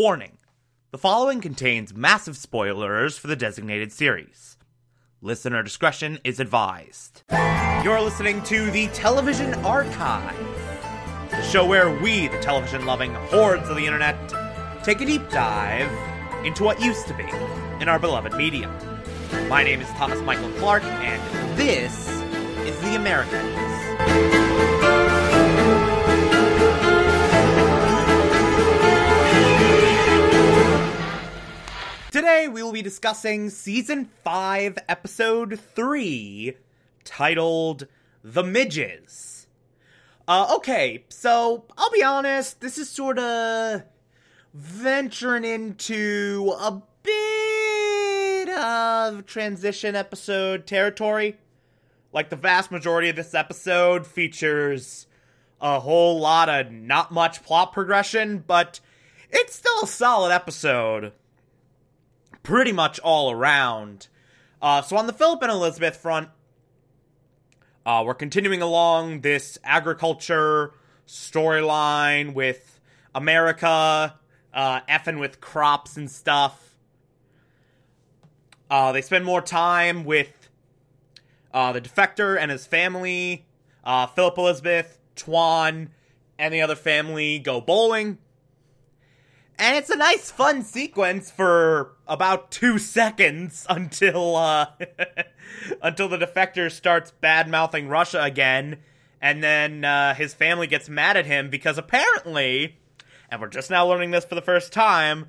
Warning the following contains massive spoilers for the designated series. Listener discretion is advised. You're listening to the Television Archive, the show where we, the television loving hordes of the internet, take a deep dive into what used to be in our beloved medium. My name is Thomas Michael Clark, and this is The Americans. Today we will be discussing season 5, episode 3, titled The Midges. Uh, okay, so I'll be honest, this is sort of venturing into a bit of transition episode territory. Like the vast majority of this episode features a whole lot of not much plot progression, but it's still a solid episode pretty much all around. Uh, so on the Philip and Elizabeth front, uh, we're continuing along this agriculture storyline with America uh, effing with crops and stuff. Uh, they spend more time with uh, the defector and his family. Uh, Philip Elizabeth, Tuan, and the other family go bowling. And it's a nice, fun sequence for about two seconds until uh, until the defector starts bad mouthing Russia again, and then uh, his family gets mad at him because apparently, and we're just now learning this for the first time,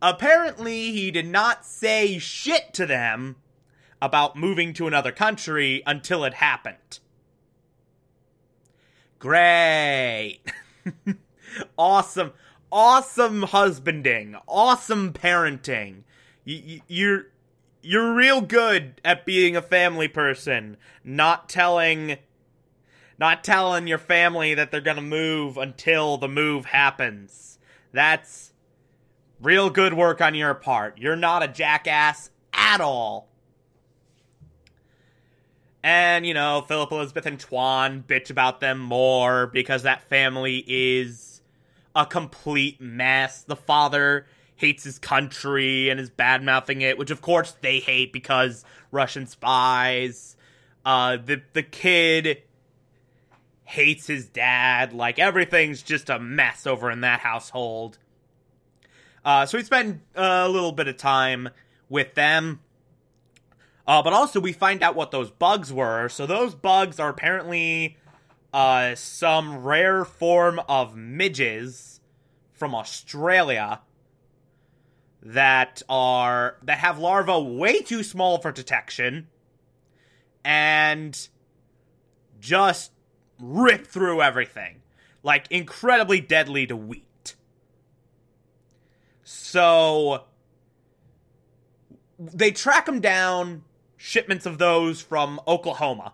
apparently he did not say shit to them about moving to another country until it happened. Great. awesome awesome husbanding, awesome parenting. You, you're you're real good at being a family person, not telling not telling your family that they're going to move until the move happens. That's real good work on your part. You're not a jackass at all. And, you know, Philip, Elizabeth, and Tuan bitch about them more because that family is a complete mess. The father hates his country and is bad mouthing it, which of course they hate because Russian spies. Uh, the the kid hates his dad. Like everything's just a mess over in that household. Uh, so we spend a little bit of time with them. Uh, but also we find out what those bugs were. So those bugs are apparently uh, some rare form of midges from Australia that are that have larvae way too small for detection and just rip through everything. Like incredibly deadly to wheat. So they track them down shipments of those from oklahoma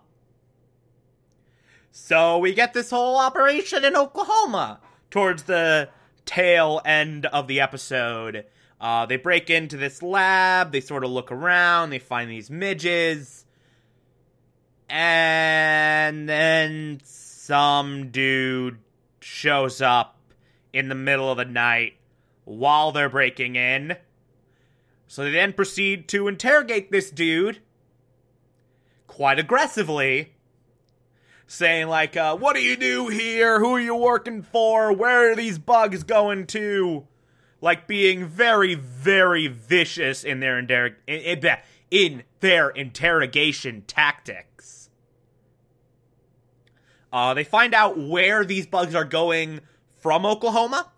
so we get this whole operation in Oklahoma towards the tail end of the episode. Uh, they break into this lab, they sort of look around, they find these midges, and then some dude shows up in the middle of the night while they're breaking in. So they then proceed to interrogate this dude quite aggressively saying like, uh, "What do you do here? Who are you working for? Where are these bugs going to?" Like being very, very vicious in their inter- in, in their interrogation tactics. Uh, they find out where these bugs are going from Oklahoma.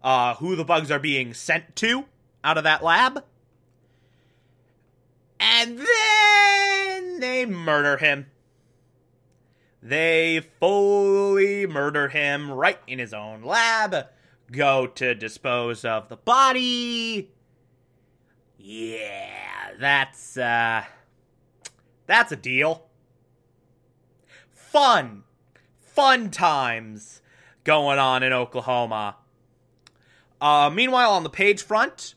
Uh, who the bugs are being sent to out of that lab. And then they murder him. They fully murder him right in his own lab, go to dispose of the body. Yeah, that's, uh, that's a deal. Fun, fun times going on in Oklahoma. Uh, meanwhile, on the Paige front,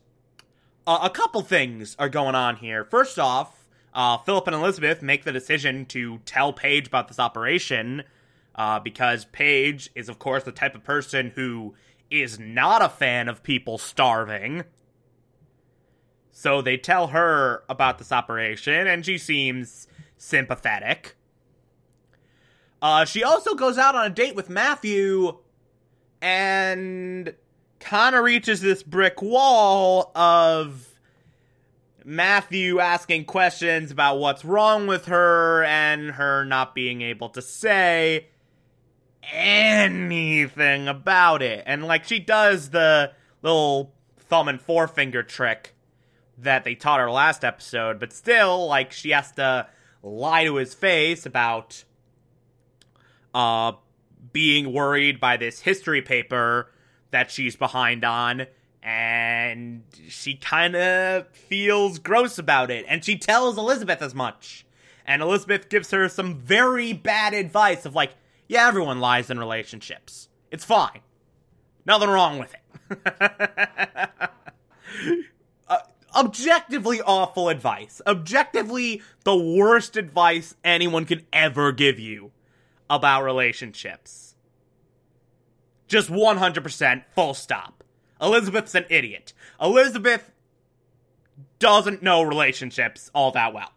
uh, a couple things are going on here. First off, uh, Philip and Elizabeth make the decision to tell Paige about this operation uh, because Paige is, of course, the type of person who is not a fan of people starving. So they tell her about this operation, and she seems sympathetic. Uh, she also goes out on a date with Matthew and kind of reaches this brick wall of Matthew asking questions about what's wrong with her and her not being able to say anything about it. And like she does the little thumb and forefinger trick that they taught her last episode, but still like she has to lie to his face about uh being worried by this history paper that she's behind on and she kind of feels gross about it and she tells Elizabeth as much. And Elizabeth gives her some very bad advice of like, yeah, everyone lies in relationships. It's fine. Nothing wrong with it. uh, objectively awful advice. Objectively the worst advice anyone could ever give you about relationships. Just 100% full stop. Elizabeth's an idiot. Elizabeth doesn't know relationships all that well.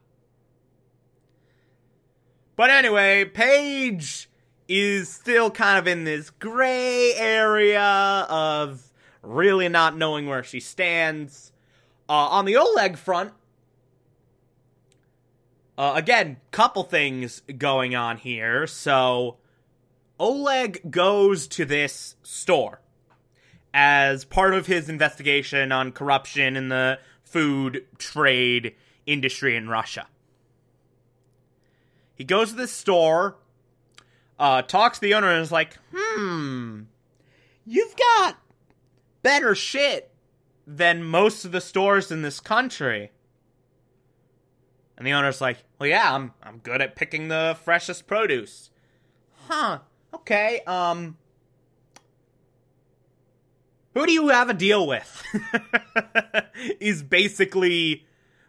But anyway, Paige is still kind of in this gray area of really not knowing where she stands. Uh, on the Oleg front, uh, again, couple things going on here. So, Oleg goes to this store as part of his investigation on corruption in the food trade industry in Russia. He goes to this store, uh, talks to the owner, and is like, hmm, you've got better shit than most of the stores in this country. And the owner's like, well, yeah, I'm, I'm good at picking the freshest produce. Huh, okay, um, who do you have a deal with? is basically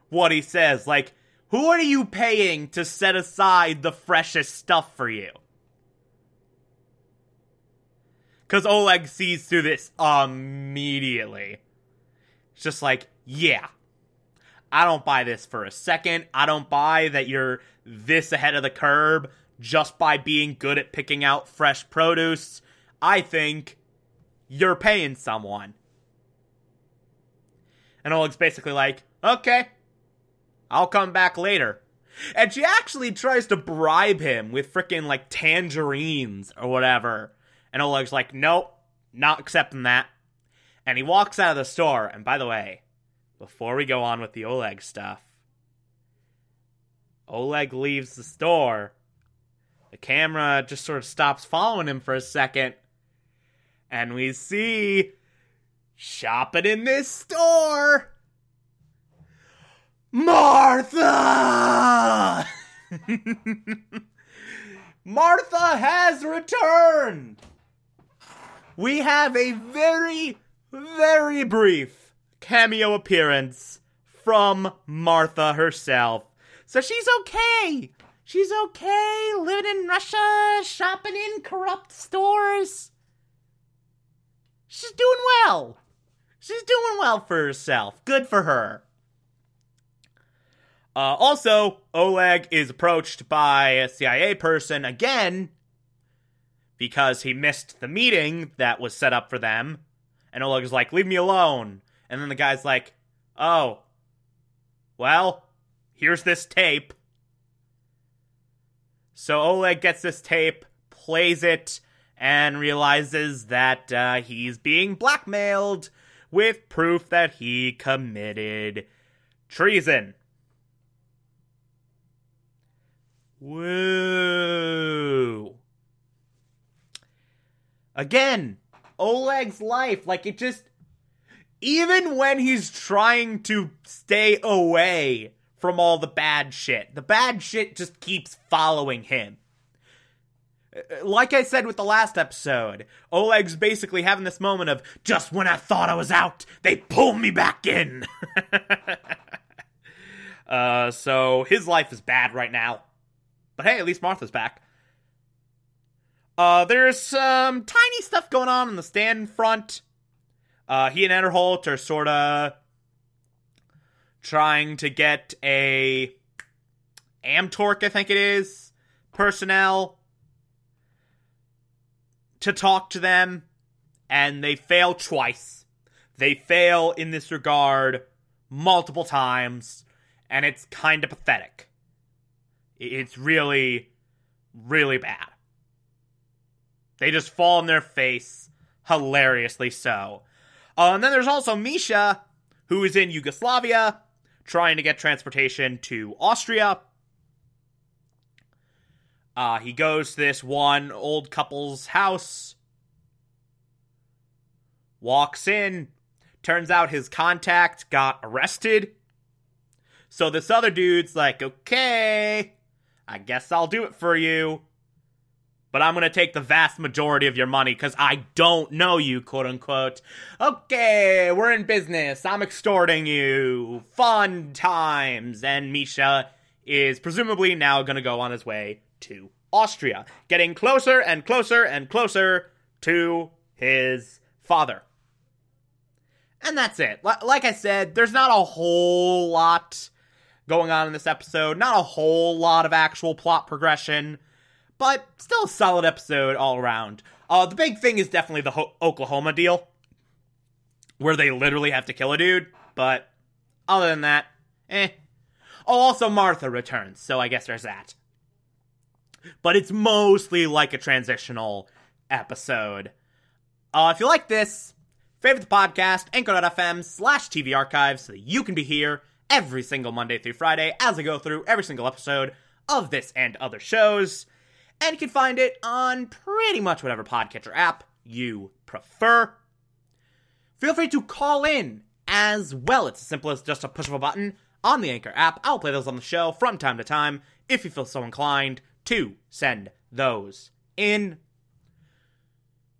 what he says. Like, who are you paying to set aside the freshest stuff for you? Because Oleg sees through this immediately. It's just like, yeah, I don't buy this for a second. I don't buy that you're this ahead of the curb just by being good at picking out fresh produce. I think you're paying someone. And Oleg's basically like, okay, I'll come back later. And she actually tries to bribe him with freaking like tangerines or whatever. And Oleg's like, nope, not accepting that. And he walks out of the store. And by the way, before we go on with the Oleg stuff, Oleg leaves the store. The camera just sort of stops following him for a second and we see shopping in this store Martha! Martha has returned! We have a very, very brief cameo appearance from Martha herself. So she's okay. She's okay living in Russia, shopping in corrupt stores. She's doing well. She's doing well for herself. Good for her. Uh, also, Oleg is approached by a CIA person again because he missed the meeting that was set up for them. And Oleg is like, leave me alone. And then the guy's like, oh, well, here's this tape. So Oleg gets this tape, plays it, and realizes that uh, he's being blackmailed with proof that he committed treason. Woo. Again, Oleg's life, like it just. Even when he's trying to stay away from all the bad shit, the bad shit just keeps following him like I said with the last episode, Oleg's basically having this moment of just when I thought I was out, they pull me back in. uh, so his life is bad right now. But hey, at least Martha's back. Uh, there's some tiny stuff going on in the Stan front. Uh, he and Aderholt are sort of trying to get a Amtorg, I think it is, personnel to talk to them, and they fail twice. They fail in this regard multiple times, and it's kind of pathetic. It's really, really bad. They just fall on their face, hilariously so. Uh, and then there's also Misha, who is in Yugoslavia, trying to get transportation to Austria. Uh, he goes to this one old couple's house, walks in, turns out his contact got arrested. So this other dude's like, okay, I guess I'll do it for you but I'm going to take the vast majority of your money because I don't know you, quote unquote. Okay, we're in business. I'm extorting you. Fun times. And Misha is presumably now going to go on his way to Austria, getting closer and closer and closer to his father. And that's it. Like I said, there's not a whole lot going on in this episode, not a whole lot of actual plot progression but still a solid episode all around. Uh, the big thing is definitely the Ho- Oklahoma deal, where they literally have to kill a dude. But other than that, eh. Oh, also Martha returns, so I guess there's that. But it's mostly like a transitional episode. Uh, if you like this, favorite the podcast, anchor.fm slash TV archives, so that you can be here every single Monday through Friday as I go through every single episode of this and other shows and you can find it on pretty much whatever podcatcher app you prefer. Feel free to call in as well. It's as simple as just a push of a button on the Anchor app. I'll play those on the show from time to time if you feel so inclined to send those in.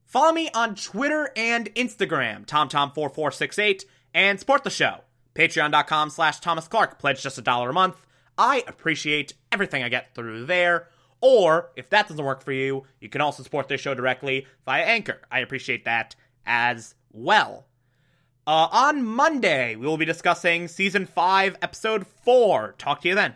Follow me on Twitter and Instagram, TomTom4468, and support the show. Patreon.com slash Thomas Clark. Pledge just a dollar a month. I appreciate everything I get through there. Or, if that doesn't work for you, you can also support this show directly via Anchor. I appreciate that as well. Uh, on Monday, we will be discussing Season 5, Episode 4. Talk to you then.